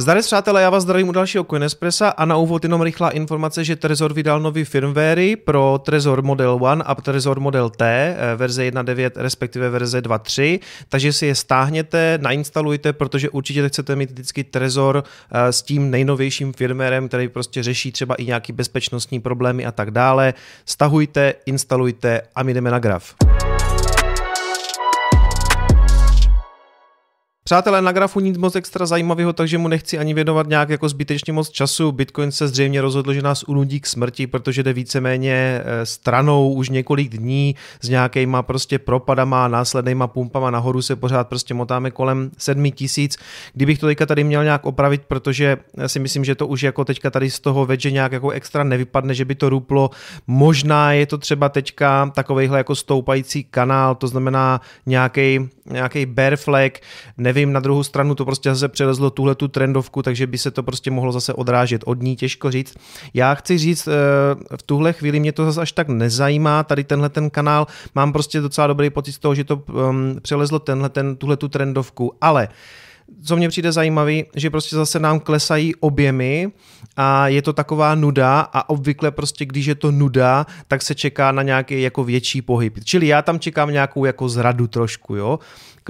Zdarec přátelé, já vás zdravím u dalšího Coinespressa a na úvod jenom rychlá informace, že Trezor vydal nový firmware pro Trezor Model 1 a Trezor Model T, eh, verze 1.9 respektive verze 2.3, takže si je stáhněte, nainstalujte, protože určitě chcete mít vždycky Trezor eh, s tím nejnovějším firmwarem, který prostě řeší třeba i nějaký bezpečnostní problémy a tak dále. Stahujte, instalujte a my jdeme na graf. Přátelé, na grafu nic moc extra zajímavého, takže mu nechci ani věnovat nějak jako zbytečně moc času. Bitcoin se zřejmě rozhodl, že nás unudí k smrti, protože jde víceméně eh, stranou už několik dní s nějakýma prostě propadama, následnýma pumpama nahoru se pořád prostě motáme kolem 7 tisíc. Kdybych to teďka tady měl nějak opravit, protože si myslím, že to už jako teďka tady z toho vedže nějak jako extra nevypadne, že by to ruplo. Možná je to třeba teďka takovejhle jako stoupající kanál, to znamená nějaký bear flag, nevím, na druhou stranu to prostě zase přelezlo tuhle tu trendovku, takže by se to prostě mohlo zase odrážet od ní, těžko říct. Já chci říct, eh, v tuhle chvíli mě to zase až tak nezajímá, tady tenhle ten kanál, mám prostě docela dobrý pocit z toho, že to um, přelezlo tenhle ten, tuhle tu trendovku, ale co mě přijde zajímavý, že prostě zase nám klesají objemy a je to taková nuda a obvykle prostě, když je to nuda, tak se čeká na nějaký jako větší pohyb. Čili já tam čekám nějakou jako zradu trošku, jo.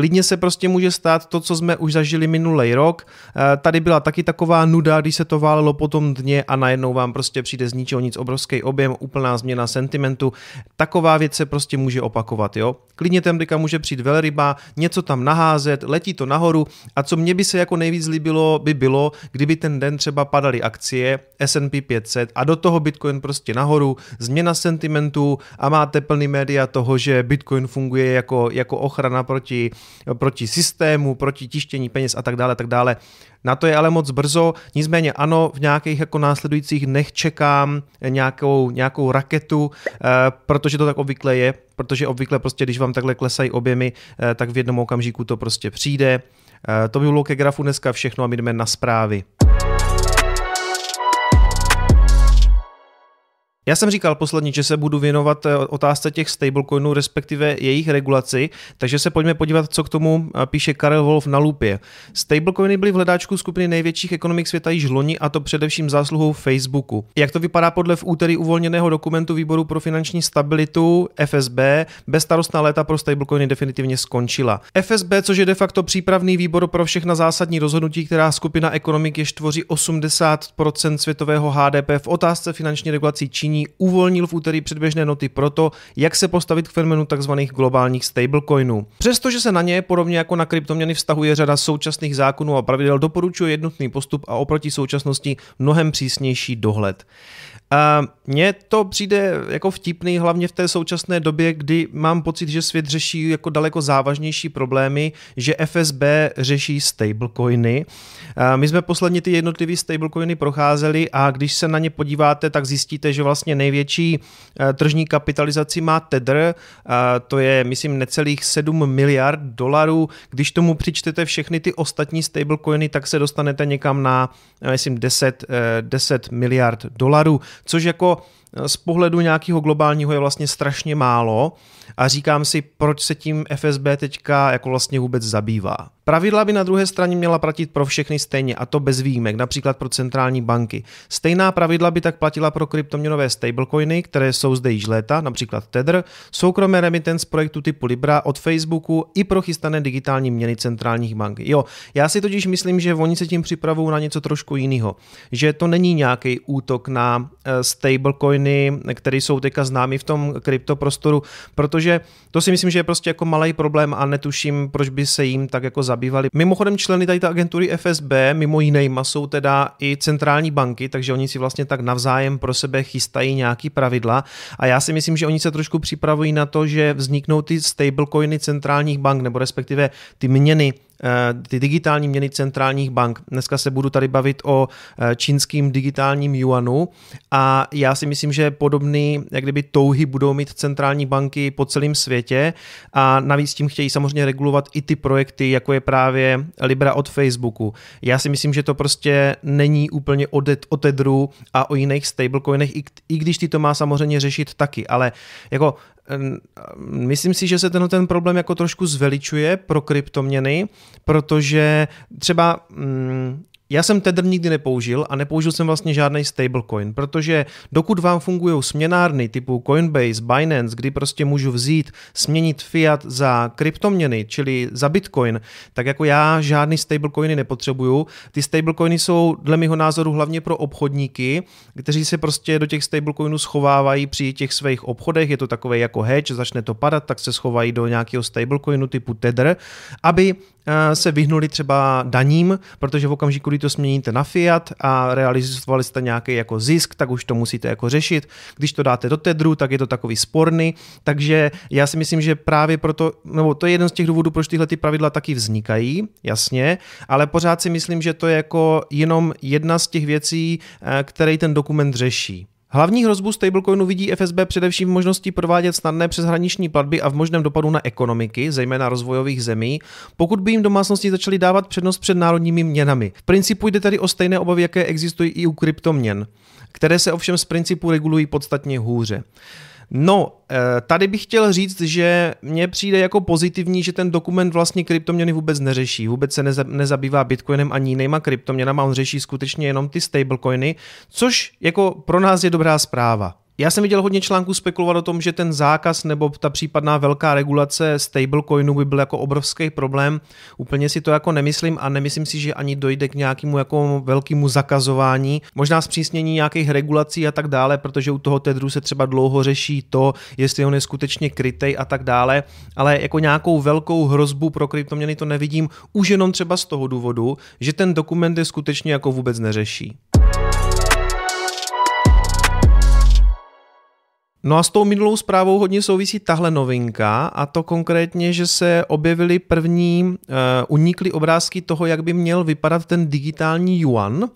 Klidně se prostě může stát to, co jsme už zažili minulý rok. Eh, tady byla taky taková nuda, když se to válelo po tom dně a najednou vám prostě přijde z ničeho nic obrovský objem, úplná změna sentimentu. Taková věc se prostě může opakovat, jo. Klidně temdika může přijít velryba, něco tam naházet, letí to nahoru a co mě by se jako nejvíc líbilo, by bylo, kdyby ten den třeba padaly akcie S&P 500 a do toho Bitcoin prostě nahoru, změna sentimentu a máte plný média toho, že Bitcoin funguje jako, jako ochrana proti proti systému, proti tištění peněz a tak dále, tak dále. Na to je ale moc brzo, nicméně ano, v nějakých jako následujících dnech čekám nějakou, nějakou raketu, eh, protože to tak obvykle je, protože obvykle prostě, když vám takhle klesají objemy, eh, tak v jednom okamžiku to prostě přijde. Eh, to by bylo ke grafu dneska všechno a my jdeme na zprávy. Já jsem říkal posledně, že se budu věnovat eh, otázce těch stablecoinů, respektive jejich regulaci, takže se pojďme podívat, co k tomu eh, píše Karel Wolf na lupě. Stablecoiny byly v hledáčku skupiny největších ekonomik světa již loni a to především zásluhou Facebooku. Jak to vypadá podle v úterý uvolněného dokumentu Výboru pro finanční stabilitu FSB, bezstarostná léta pro stablecoiny definitivně skončila. FSB, což je de facto přípravný výbor pro všechna zásadní rozhodnutí, která skupina ekonomik jež tvoří 80% světového HDP v otázce finanční regulací činí uvolnil v úterý předběžné noty pro to, jak se postavit k fenomenu tzv. globálních stablecoinů. Přestože se na ně, podobně jako na kryptoměny, vztahuje řada současných zákonů a pravidel, doporučuje jednotný postup a oproti současnosti mnohem přísnější dohled. A mně to přijde jako vtipný, hlavně v té současné době, kdy mám pocit, že svět řeší jako daleko závažnější problémy, že FSB řeší stablecoiny. A my jsme posledně ty jednotlivé stablecoiny procházeli a když se na ně podíváte, tak zjistíte, že vlastně největší e, tržní kapitalizaci má Tether, a to je myslím necelých 7 miliard dolarů. Když tomu přičtete všechny ty ostatní stablecoiny, tak se dostanete někam na myslím 10, 10 e, miliard dolarů což jako eh, z pohledu nějakého globálního je vlastně strašně málo a říkám si, proč se tím FSB teďka jako vlastně vůbec zabývá. Pravidla by na druhé straně měla platit pro všechny stejně, a to bez výjimek, například pro centrální banky. Stejná pravidla by tak platila pro kryptoměnové stablecoiny, které jsou zde již léta, například Tether, soukromé remittance projektu typu Libra od Facebooku i pro chystané digitální měny centrálních bank. Jo, já si totiž myslím, že oni se tím připravují na něco trošku jiného. Že to není nějaký útok na eh, stablecoiny, které jsou teďka známy v tom kryptoprostoru, protože to si myslím, že je prostě jako malý problém a netuším, proč by se jim tak jako zabývali zabývali. Mimochodem členy tady ta agentury FSB, mimo jinýma, jsou teda i centrální banky, takže oni si vlastně tak navzájem pro sebe chystají nějaký pravidla a já si myslím, že oni se trošku připravují na to, že vzniknou ty stablecoiny centrálních bank, nebo respektive ty měny ty digitální měny centrálních bank. Dneska se budu tady bavit o eh, čínským digitálním yuanu a já si myslím, že podobný, jak kdyby touhy budou mít centrální banky po celém světě a navíc tím chtějí samozřejmě regulovat i ty projekty, jako je právě Libra od Facebooku. Já si myslím, že to prostě není úplně o Tedru a o jiných stablecoinech, i, i když ty to má samozřejmě řešit taky, ale jako Myslím si, že se ten, ten problém jako trošku zveličuje pro kryptoměny, protože třeba mm, Já jsem Tether nikdy nepoužil a nepoužil jsem vlastně žádný stablecoin, protože dokud vám fungují směnárny typu Coinbase, Binance, kdy prostě můžu vzít, směnit fiat za kryptoměny, čili za bitcoin, tak jako já žádný stablecoiny nepotřebuju. Ty stablecoiny jsou dle mého názoru hlavně pro obchodníky, kteří se prostě do těch stablecoinů schovávají při těch svých obchodech, je to takové jako hedge, začne to padat, tak se schovají do nějakého stablecoinu typu Tether, aby se vyhnuli třeba daním, protože v okamžiku, kdy to směníte na fiat a realizovali jste nějaký jako zisk, tak už to musíte jako řešit. Když to dáte do Tedru, tak je to takový sporný, takže já si myslím, že právě proto, nebo to je jeden z těch důvodů, proč tyhle ty pravidla taky vznikají, jasně, ale pořád si myslím, že to je jako jenom jedna z těch věcí, eh, které ten dokument řeší. Hlavní hrozbu stablecoinu vidí FSB především v možnosti provádět snadné přeshraniční platby a v možném dopadu na ekonomiky, zejména rozvojových zemí, pokud by jim domácnosti začaly dávat přednost před národními měnami. V principu jde tedy o stejné obavy, jaké existují i u kryptoměn, které se ovšem z principu regulují podstatně hůře. No, eh, tady bych chtěl říct, že mně přijde jako pozitivní, že ten dokument vlastně kryptoměny vůbec neřeší. Vůbec se nezabývá bitcoinem ani jinýma kryptoměnama, on řeší skutečně jenom ty stablecoiny, což jako pro nás je dobrá zpráva. Já jsem viděl hodně článků spekulovat o tom, že ten zákaz nebo ta případná velká regulace stablecoinu by byl jako obrovský problém. Úplně si to jako nemyslím a nemyslím si, že ani dojde k nějakému jako velkému zakazování, možná zpřísnění nějakých regulací a tak dále, protože u toho tedru se třeba dlouho řeší to, jestli on je skutečně krytej a tak dále, ale jako nějakou velkou hrozbu pro kryptoměny to nevidím už jenom třeba z toho důvodu, že ten dokument je skutečně jako vůbec neřeší. No a s tou minulou zprávou hodně souvisí tahle novinka a to konkrétně, že se objevily první uh, uniklý obrázky toho, jak by měl vypadat ten digitální yuan, uh,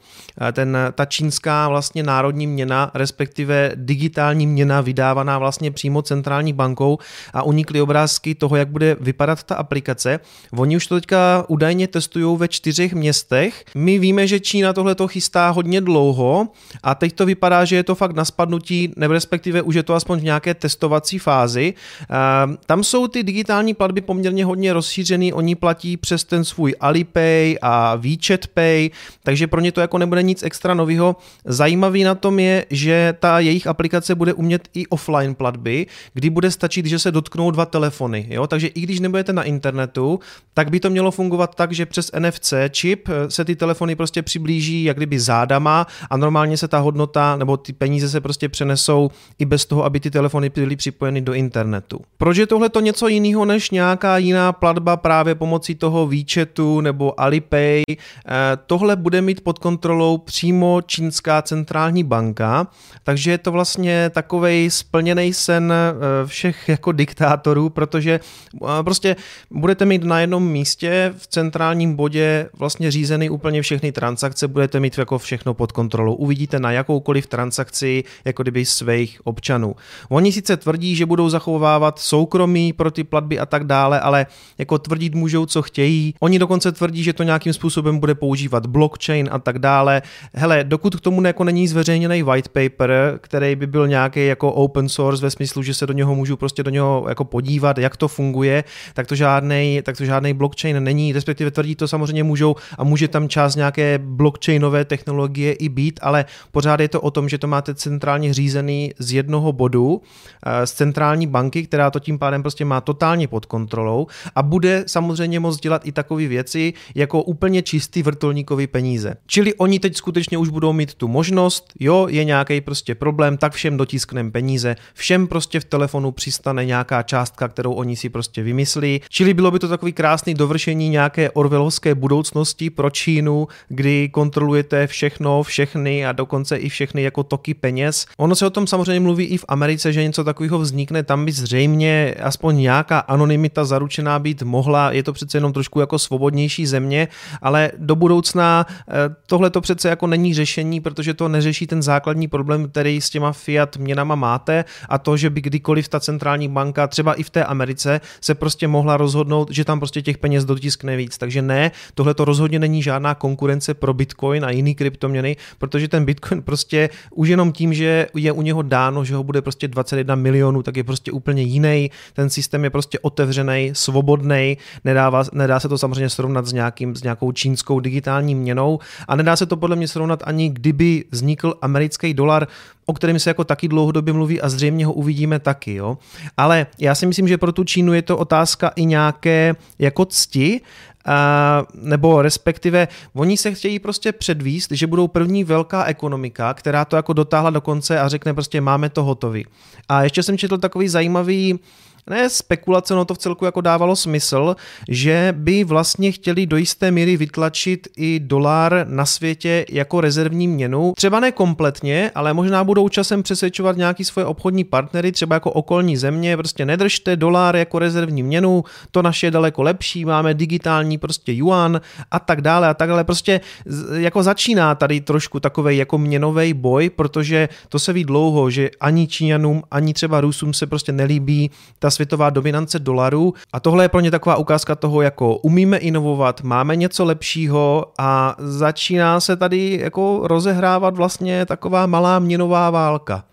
ten, ta čínská vlastně národní měna, respektive digitální měna vydávaná vlastně přímo centrální bankou a unikly obrázky toho, jak bude vypadat ta aplikace. Oni už to teďka údajně testují ve čtyřech městech. My víme, že Čína tohle to chystá hodně dlouho a teď to vypadá, že je to fakt na spadnutí, nebo respektive už je to aspoň v nějaké testovací fázi. Ehm, tam jsou ty digitální platby poměrně hodně rozšířený, oni platí přes ten svůj Alipay a WeChat Pay, takže pro ně to jako nebude nic extra nového. Zajímavý na tom je, že ta jejich aplikace bude umět i offline platby, kdy bude stačit, že se dotknou dva telefony. Jo? Takže i když nebudete na internetu, tak by to mělo fungovat tak, že přes NFC čip se ty telefony prostě přiblíží jak kdyby zádama a normálně se ta hodnota nebo ty peníze se prostě přenesou i bez toho, aby ty telefony byly připojeny do internetu. Proč je tohle to něco jiného než nějaká jiná platba právě pomocí toho výčetu nebo Alipay? Eh, tohle bude mít pod kontrolou přímo čínská centrální banka, takže je to vlastně takovej splněný sen eh, všech jako diktátorů, protože eh, prostě budete mít na jednom místě v centrálním bodě vlastně řízeny úplně všechny transakce, budete mít jako všechno pod kontrolou. Uvidíte na jakoukoliv transakci jako kdyby svých občanů. Oni sice tvrdí, že budou zachovávat soukromí pro ty platby a tak dále, ale jako tvrdit můžou, co chtějí. Oni dokonce tvrdí, že to nějakým způsobem bude používat blockchain a tak dále. Hele, dokud k tomu jako není zveřejněný white paper, který by byl nějaký jako open source ve smyslu, že se do něho můžu prostě do něho jako podívat, jak to funguje, tak to žádný, tak to žádný blockchain není, respektive tvrdí to samozřejmě můžou a může tam část nějaké blockchainové technologie i být, ale pořád je to o tom, že to máte centrálně řízený z jednoho bodu eh, z centrální banky, která to tím pádem prostě má totálně pod kontrolou a bude samozřejmě moct dělat i takové věci jako úplně čistý vrtulníkový peníze. Čili oni teď skutečně už budou mít tu možnost, jo, je nějaký prostě problém, tak všem dotiskneme peníze, všem prostě v telefonu přistane nějaká částka, kterou oni si prostě vymyslí. Čili bylo by to takový krásný dovršení nějaké orvelovské budoucnosti pro Čínu, kdy kontrolujete všechno, všechny a dokonce i všechny jako toky peněz. Ono se o tom samozřejmě mluví i v Americe, že něco takového vznikne, tam by zřejmě aspoň nějaká anonymita zaručená být mohla. Je to přece jenom trošku jako svobodnější země, ale do budoucna eh, tohle to přece jako není řešení, protože to neřeší ten základní problém, který s těma fiat měnama máte a to, že by kdykoliv ta centrální banka, třeba i v té Americe, se prostě mohla rozhodnout, že tam prostě těch peněz dotiskne víc. Takže ne, tohle to rozhodně není žádná konkurence pro Bitcoin a jiný kryptoměny, protože ten Bitcoin prostě už jenom tím, že je u něho dáno, že ho bude prostě 21 milionů, tak je prostě úplně jiný. Ten systém je prostě otevřený, svobodný, nedává, nedá se to samozřejmě srovnat s, nějakým, s nějakou čínskou digitální měnou a nedá se to podle mě srovnat ani kdyby vznikl americký dolar, o kterém se jako taky dlouhodobě mluví a zřejmě ho uvidíme taky. Jo? Ale já si myslím, že pro tu Čínu je to otázka i nějaké jako cti nebo respektive oni se chtějí prostě předvíst, že budou první velká ekonomika, která to jako dotáhla do konce a řekne prostě máme to hotový. A ještě jsem četl takový zajímavý ne spekulace, no to v celku jako dávalo smysl, že by vlastně chtěli do jisté míry vytlačit i dolar na světě jako rezervní měnu. Třeba ne kompletně, ale možná budou časem přesvědčovat nějaký svoje obchodní partnery, třeba jako okolní země, prostě nedržte dolar jako rezervní měnu, to naše je daleko lepší, máme digitální prostě yuan a tak dále a tak dále. Prostě jako začíná tady trošku takový jako měnový boj, protože to se ví dlouho, že ani Číňanům, ani třeba Rusům se prostě nelíbí ta světová dominance dolaru a tohle je pro ně taková ukázka toho, jako umíme inovovat, máme něco lepšího a začíná se tady jako rozehrávat vlastně taková malá měnová válka.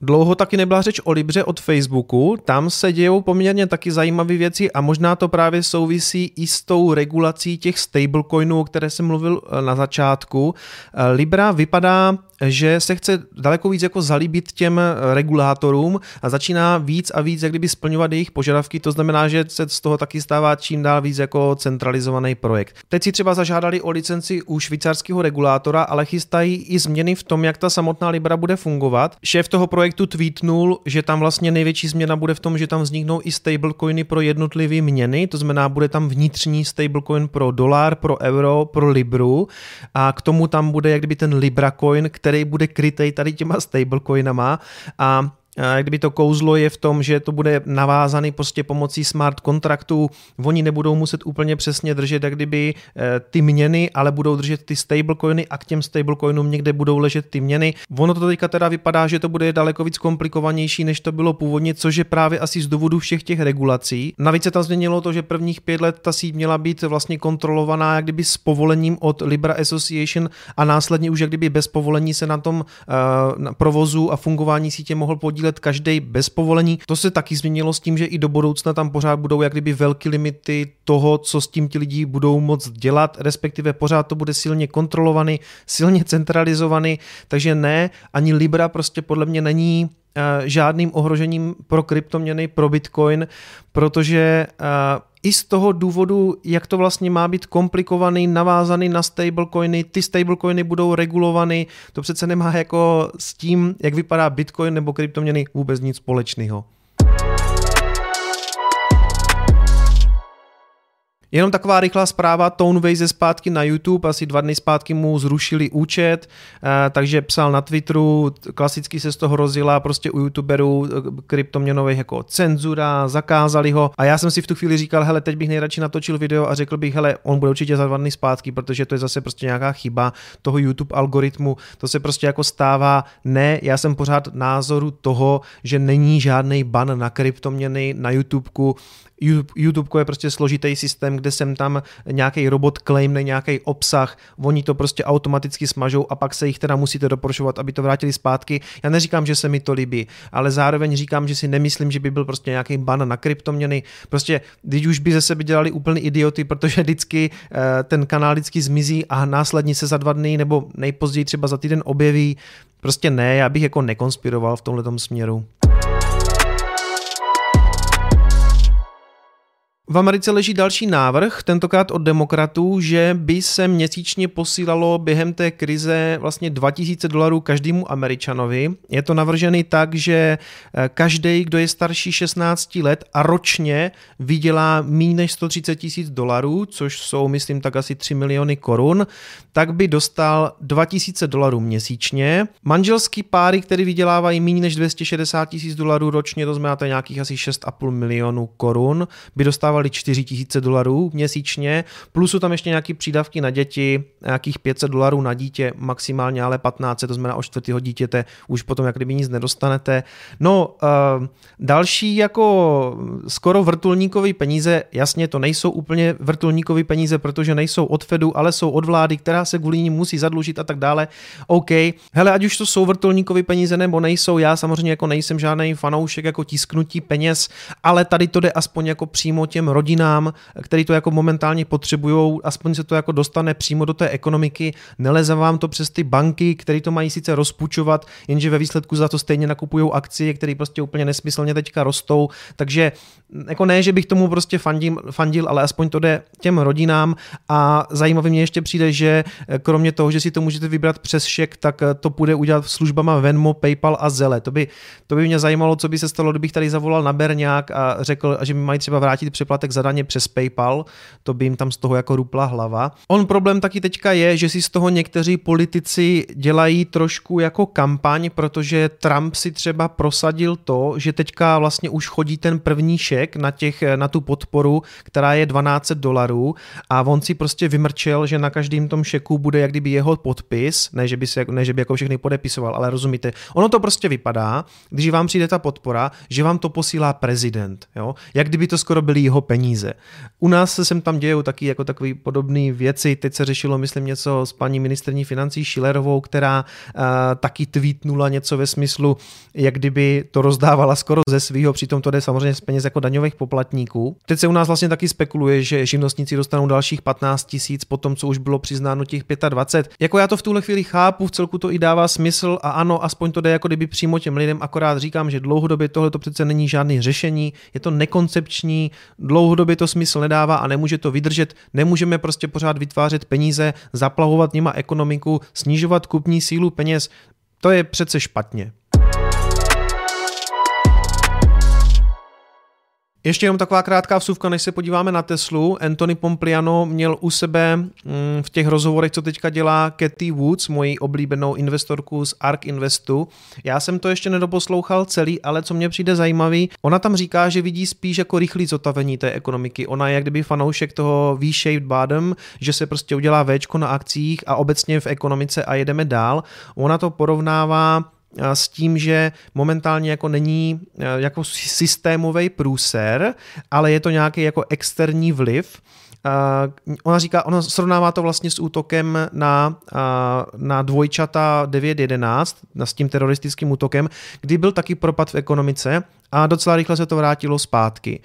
Dlouho taky nebyla řeč o Libře od Facebooku, tam se dějou poměrně taky zajímavé věci a možná to právě souvisí i s tou regulací těch stablecoinů, o které jsem mluvil eh, na začátku. Eh, Libra vypadá že se chce daleko víc jako zalíbit těm eh, regulátorům a začíná víc a víc jak kdyby splňovat jejich požadavky, to znamená, že se z toho taky stává čím dál víc jako centralizovaný projekt. Teď si třeba zažádali o licenci u švýcarského regulátora, ale chystají i změny v tom, jak ta samotná Libra bude fungovat. Šéf toho projektu tweetnul, že tam vlastně největší změna bude v tom, že tam vzniknou i stablecoiny pro jednotlivé měny, to znamená, bude tam vnitřní stablecoin pro dolar, pro euro, pro libru. A k tomu tam bude jak kdyby ten Libra coin, který který bude krytej tady těma stablecoinama. A kdyby to kouzlo je v tom, že to bude navázaný prostě pomocí smart kontraktů, oni nebudou muset úplně přesně držet jak kdyby eh, ty měny, ale budou držet ty stablecoiny a k těm stablecoinům někde budou ležet ty měny. Ono to teďka teda vypadá, že to bude daleko víc komplikovanější, než to bylo původně, což je právě asi z důvodu všech těch regulací. Navíc se tam změnilo to, že prvních pět let ta síť měla být vlastně kontrolovaná jak kdyby s povolením od Libra Association a následně už jak kdyby bez povolení se na tom uh, na provozu a fungování sítě mohl podílet bydlet každý bez povolení. To se taky změnilo s tím, že i do budoucna tam pořád budou jak kdyby velké limity toho, co s tím ti lidi budou moc dělat, respektive pořád to bude silně kontrolovaný, silně centralizovaný, takže ne, ani Libra prostě podle mě není eh, žádným ohrožením pro kryptoměny, pro Bitcoin, protože eh, i z toho důvodu, jak to vlastně má být komplikovaný, navázaný na stablecoiny, ty stablecoiny budou regulovaný, to přece nemá jako s tím, jak vypadá Bitcoin nebo kryptoměny vůbec nic společného. Jenom taková rychlá zpráva, Tone ze zpátky na YouTube, asi dva dny zpátky mu zrušili účet, eh, takže psal na Twitteru, klasicky se z toho rozjela prostě u youtuberů eh, kryptoměnových jako cenzura, zakázali ho. A já jsem si v tu chvíli říkal, hele, teď bych nejradši natočil video a řekl bych, hele, on bude určitě za dva dny zpátky, protože to je zase prostě nějaká chyba toho YouTube algoritmu, to se prostě jako stává, ne, já jsem pořád názoru toho, že není žádný ban na kryptoměny na YouTubeku, YouTube je prostě složitý systém, kde sem tam nějaký robot claimne nějaký obsah, oni to prostě automaticky smažou a pak se jich teda musíte doporučovat, aby to vrátili zpátky. Já neříkám, že se mi to líbí, ale zároveň říkám, že si nemyslím, že by byl prostě nějaký ban na kryptoměny. Prostě, když už by ze sebe dělali úplný idioty, protože vždycky eh, ten kanál vždycky zmizí a následně se za dva dny nebo nejpozději třeba za týden objeví. Prostě ne, já bych jako nekonspiroval v tomhle směru. V Americe leží další návrh, tentokrát od demokratů, že by se měsíčně posílalo během té krize vlastně 2000 dolarů každému Američanovi. Je to navržený tak, že eh, každý, kdo je starší 16 let a ročně vydělá méně než 130 tisíc dolarů, což jsou, myslím, tak asi 3 miliony korun, tak by dostal 2000 dolarů měsíčně. Manželský páry, který vydělávají méně než 260 tisíc dolarů ročně, to znamená nějakých asi 6,5 milionů korun, by dostávali dostávali 4 tisíce dolarů měsíčně, plus jsou tam ještě nějaký přídavky na děti, nějakých 500 dolarů na dítě, maximálně ale 15, to znamená o čtvrtého dítěte už potom jak kdyby nic nedostanete. No, uh, další jako skoro vrtulníkové peníze, jasně to nejsou úplně vrtulníkové peníze, protože nejsou od Fedu, ale jsou od vlády, která se kvůli ní musí zadlužit a tak dále. OK, hele, ať už to jsou vrtulníkové peníze nebo nejsou, já samozřejmě jako nejsem žádný fanoušek jako tisknutí peněz, ale tady to jde aspoň jako přímo těm rodinám, který to jako momentálně potřebují, aspoň se to jako dostane přímo do té ekonomiky, neleze vám to přes ty banky, které to mají sice rozpučovat, jenže ve výsledku za to stejně nakupují akcie, které prostě úplně nesmyslně teďka rostou, takže jako ne, že bych tomu prostě fandil, fandil, ale aspoň to jde těm rodinám. A zajímavý mě ještě přijde, že kromě toho, že si to můžete vybrat přes šek, tak to půjde udělat službama Venmo, PayPal a Zele. To by, to by mě zajímalo, co by se stalo, kdybych tady zavolal na Berňák a řekl, že mi mají třeba vrátit přeplatek za daně přes PayPal, to by jim tam z toho jako rupla hlava. On problém taky teďka je, že si z toho někteří politici dělají trošku jako kampaň, protože Trump si třeba prosadil to, že teďka vlastně už chodí ten první šek na, těch, na tu podporu, která je 12 dolarů a on si prostě vymrčel, že na každém tom šeku bude jak kdyby jeho podpis, ne že by, se, ne, že by jako všechny podepisoval, ale rozumíte. Ono to prostě vypadá, když vám přijde ta podpora, že vám to posílá prezident, jo? jak kdyby to skoro byly jeho peníze. U nás se sem tam dějou taky jako takové podobné věci, teď se řešilo, myslím, něco s paní ministrní financí Schillerovou, která uh, taky tweetnula něco ve smyslu, jak kdyby to rozdávala skoro ze svého, přitom to jde samozřejmě z peněz jako daňových poplatníků. Teď se u nás vlastně taky spekuluje, že živnostníci dostanou dalších 15 tisíc po tom, co už bylo přiznáno těch 25. Jako já to v tuhle chvíli chápu, v celku to i dává smysl a ano, aspoň to jde jako kdyby přímo těm lidem, akorát říkám, že dlouhodobě tohle to přece není žádný řešení, je to nekoncepční, dlouhodobě to smysl nedává a nemůže to vydržet, nemůžeme prostě pořád vytvářet peníze, zaplavovat nima ekonomiku, snižovat kupní sílu peněz, to je přece špatně. Ještě jenom taková krátká vsuvka, než se podíváme na Teslu. Anthony Pompliano měl u sebe mm, v těch rozhovorech, co teďka dělá Cathy Woods, moji oblíbenou investorku z ARK Investu. Já jsem to ještě nedoposlouchal celý, ale co mě přijde zajímavý, ona tam říká, že vidí spíš jako rychlý zotavení té ekonomiky. Ona je jak kdyby fanoušek toho V-shaped bottom, že se prostě udělá Včko na akcích a obecně v ekonomice a jedeme dál. Ona to porovnává s tím, že momentálně jako není jako systémový průser, ale je to nějaký jako externí vliv. Ona říká, ona srovnává to vlastně s útokem na, na dvojčata 9.11, s tím teroristickým útokem, kdy byl taky propad v ekonomice a docela rychle se to vrátilo zpátky.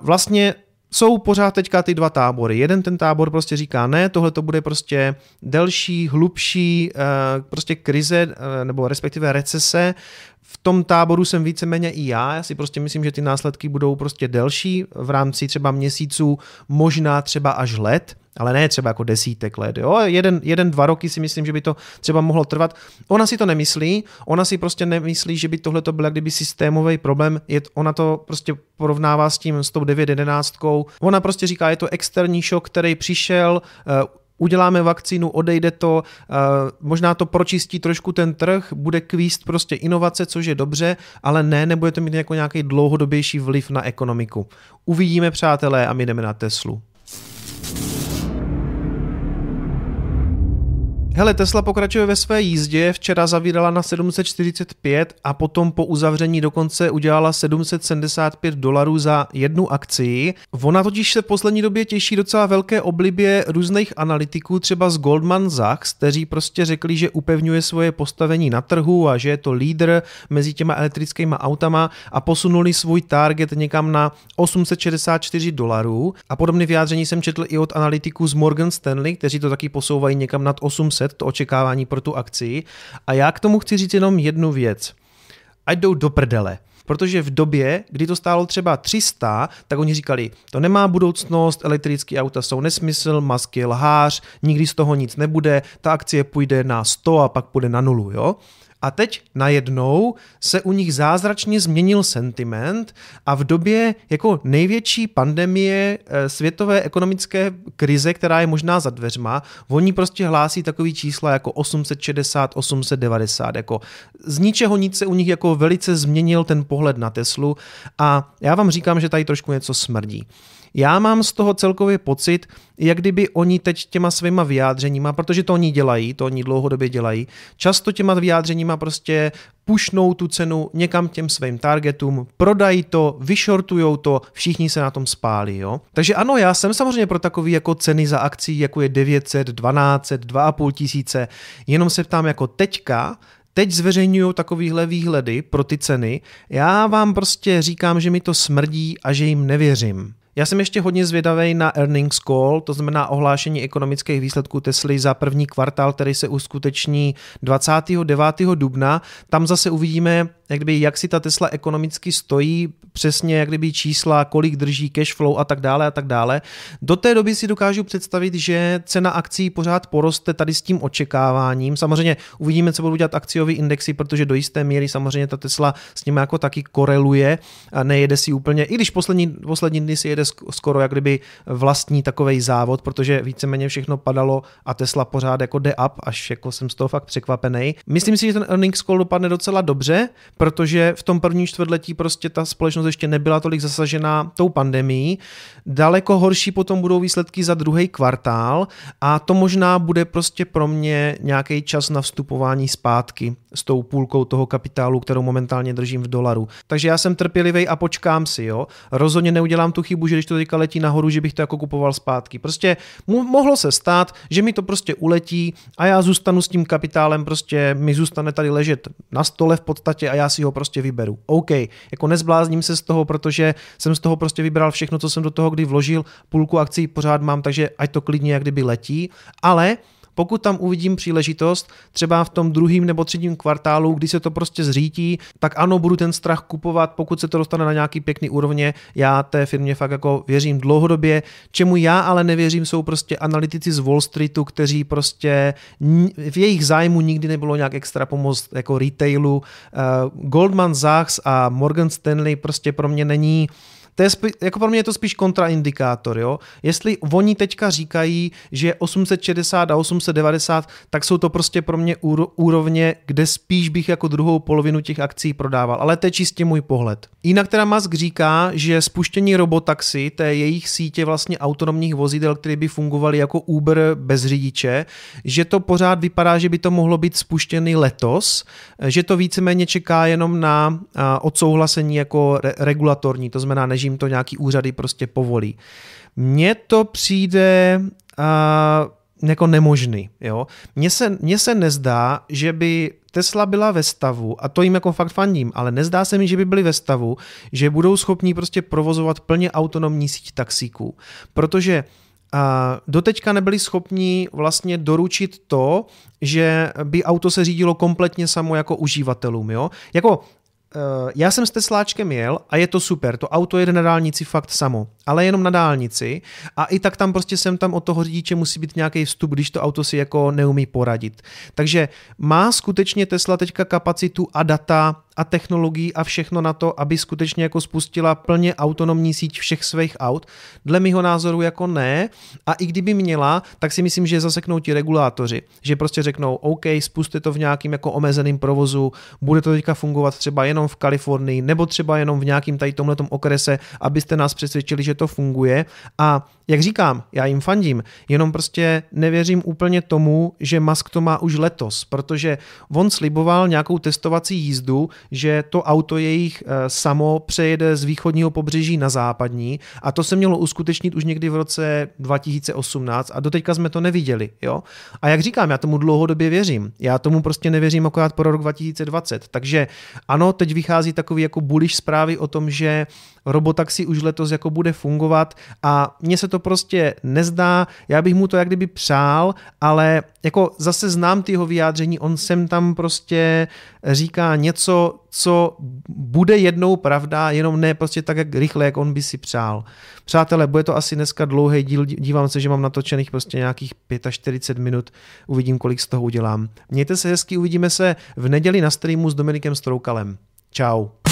Vlastně jsou pořád teďka ty dva tábory. Jeden ten tábor prostě říká ne, tohle to bude prostě delší, hlubší eh, prostě krize eh, nebo respektive recese. V tom táboru jsem víceméně i já, já si prostě myslím, že ty následky budou prostě delší v rámci třeba měsíců, možná třeba až let ale ne třeba jako desítek let. Jo? Jeden, jeden, dva roky si myslím, že by to třeba mohlo trvat. Ona si to nemyslí, ona si prostě nemyslí, že by tohle to byl kdyby systémový problém, je, ona to prostě porovnává s tím s tou 911. Ona prostě říká, je to externí šok, který přišel, uh, uděláme vakcínu, odejde to, uh, možná to pročistí trošku ten trh, bude kvíst prostě inovace, což je dobře, ale ne, nebude to mít jako nějaký dlouhodobější vliv na ekonomiku. Uvidíme, přátelé, a my jdeme na Teslu. Hele, Tesla pokračuje ve své jízdě, včera zavírala na 745 a potom po uzavření dokonce udělala 775 dolarů za jednu akci. Ona totiž se v poslední době těší docela velké oblibě různých analytiků, třeba z Goldman Sachs, kteří prostě řekli, že upevňuje svoje postavení na trhu a že je to lídr mezi těma elektrickými autama a posunuli svůj target někam na 864 dolarů. A podobné vyjádření jsem četl i od analytiků z Morgan Stanley, kteří to taky posouvají někam nad 800 700, to očekávání pro tu akci. A já k tomu chci říct jenom jednu věc. Ať jdou do prdele. Protože v době, kdy to stálo třeba 300, tak oni říkali, to nemá budoucnost, elektrické auta jsou nesmysl, masky lhář, nikdy z toho nic nebude, ta akcie půjde na 100 a pak půjde na nulu, jo? A teď najednou se u nich zázračně změnil sentiment a v době jako největší pandemie eh, světové ekonomické krize, která je možná za dveřma, oni prostě hlásí takový čísla jako 860, 890. Jako z ničeho nic se u nich jako velice změnil ten pohled na Teslu a já vám říkám, že tady trošku něco smrdí. Já mám z toho celkově pocit, jak kdyby oni teď těma svýma vyjádřeníma, protože to oni dělají, to oni dlouhodobě dělají, často těma vyjádřeníma prostě pušnou tu cenu někam těm svým targetům, prodají to, vyšortujou to, všichni se na tom spálí. Jo? Takže ano, já jsem samozřejmě pro takový jako ceny za akcí, jako je 900, 1200, 2,5 tisíce, jenom se ptám jako teďka, teď zveřejňují takovýhle výhledy pro ty ceny, já vám prostě říkám, že mi to smrdí a že jim nevěřím. Já jsem ještě hodně zvědavý na earnings call, to znamená ohlášení ekonomických výsledků Tesly za první kvartál, který se uskuteční 29. dubna. Tam zase uvidíme, jak, kdyby, jak si ta Tesla ekonomicky stojí, přesně jak kdyby čísla, kolik drží cash flow a tak dále a tak dále. Do té doby si dokážu představit, že cena akcí pořád poroste tady s tím očekáváním. Samozřejmě uvidíme, co budou dělat akciové indexy, protože do jisté míry samozřejmě ta Tesla s nimi jako taky koreluje a nejede si úplně, i když poslední, poslední dny si jede skoro jak kdyby vlastní takový závod, protože víceméně všechno padalo a Tesla pořád jako jde up, až jako jsem z toho fakt překvapený. Myslím si, že ten earnings call dopadne docela dobře, protože v tom prvním čtvrtletí prostě ta společnost ještě nebyla tolik zasažená tou pandemí. Daleko horší potom budou výsledky za druhý kvartál a to možná bude prostě pro mě nějaký čas na vstupování zpátky s tou půlkou toho kapitálu, kterou momentálně držím v dolaru. Takže já jsem trpělivý a počkám si, jo. Rozhodně neudělám tu chybu, že když to teďka letí nahoru, že bych to jako kupoval zpátky. Prostě mohlo se stát, že mi to prostě uletí a já zůstanu s tím kapitálem, prostě mi zůstane tady ležet na stole v podstatě a já si ho prostě vyberu. OK, jako nezblázním se z toho, protože jsem z toho prostě vybral všechno, co jsem do toho kdy vložil, půlku akcí pořád mám, takže ať to klidně jak kdyby letí, ale pokud tam uvidím příležitost, třeba v tom druhém nebo třetím kvartálu, kdy se to prostě zřítí, tak ano, budu ten strach kupovat, pokud se to dostane na nějaký pěkný úrovně. Já té firmě fakt jako věřím dlouhodobě. Čemu já ale nevěřím, jsou prostě analytici z Wall Streetu, kteří prostě v jejich zájmu nikdy nebylo nějak extra pomoct jako retailu. Uh, Goldman Sachs a Morgan Stanley prostě pro mě není to je spí, jako pro mě je to spíš kontraindikátor, jo. Jestli oni teďka říkají, že 860 a 890, tak jsou to prostě pro mě úrovně, kde spíš bych jako druhou polovinu těch akcí prodával, ale to je čistě můj pohled. Jinak teda Musk říká, že spuštění robotaxi, té jejich sítě vlastně autonomních vozidel, které by fungovaly jako Uber bez řidiče, že to pořád vypadá, že by to mohlo být spuštěný letos, že to víceméně čeká jenom na odsouhlasení jako re- regulatorní, to znamená, než jim to nějaký úřady prostě povolí. Mně to přijde uh, jako nemožný. Jo? Mně, se, mně se nezdá, že by Tesla byla ve stavu, a to jim jako fakt fandím, ale nezdá se mi, že by byli ve stavu, že budou schopní prostě provozovat plně autonomní síť taxíků. Protože a doteďka nebyli schopni vlastně doručit to, že by auto se řídilo kompletně samo jako uživatelům. Jo? Jako já jsem s Tesláčkem jel a je to super, to auto jede na dálnici fakt samo, ale jenom na dálnici a i tak tam prostě sem tam od toho řidiče musí být nějaký vstup, když to auto si jako neumí poradit. Takže má skutečně Tesla teďka kapacitu a data a technologií a všechno na to, aby skutečně jako spustila plně autonomní síť všech svých aut? Dle mého názoru jako ne. A i kdyby měla, tak si myslím, že zaseknou ti regulátoři. Že prostě řeknou, OK, spuste to v nějakým jako omezeným provozu, bude to teďka fungovat třeba jenom v Kalifornii, nebo třeba jenom v nějakým tady tomhletom okrese, abyste nás přesvědčili, že to funguje. A jak říkám, já jim fandím, jenom prostě nevěřím úplně tomu, že Musk to má už letos, protože on sliboval nějakou testovací jízdu, že to auto jejich eh, samo přejede z východního pobřeží na západní a to se mělo uskutečnit už někdy v roce 2018 a doteďka jsme to neviděli. Jo? A jak říkám, já tomu dlouhodobě věřím. Já tomu prostě nevěřím akorát pro rok 2020. Takže ano, teď vychází takový jako bullish zprávy o tom, že robotaxi už letos jako bude fungovat a mně se to prostě nezdá, já bych mu to jak kdyby přál, ale jako zase znám ty jeho vyjádření, on sem tam prostě říká něco, co bude jednou pravda, jenom ne prostě tak jak rychle, jak on by si přál. Přátelé, bude to asi dneska dlouhý díl, dívám se, že mám natočených prostě nějakých 45 minut, uvidím, kolik z toho udělám. Mějte se hezky, uvidíme se v neděli na streamu s Dominikem Stroukalem. Tchau.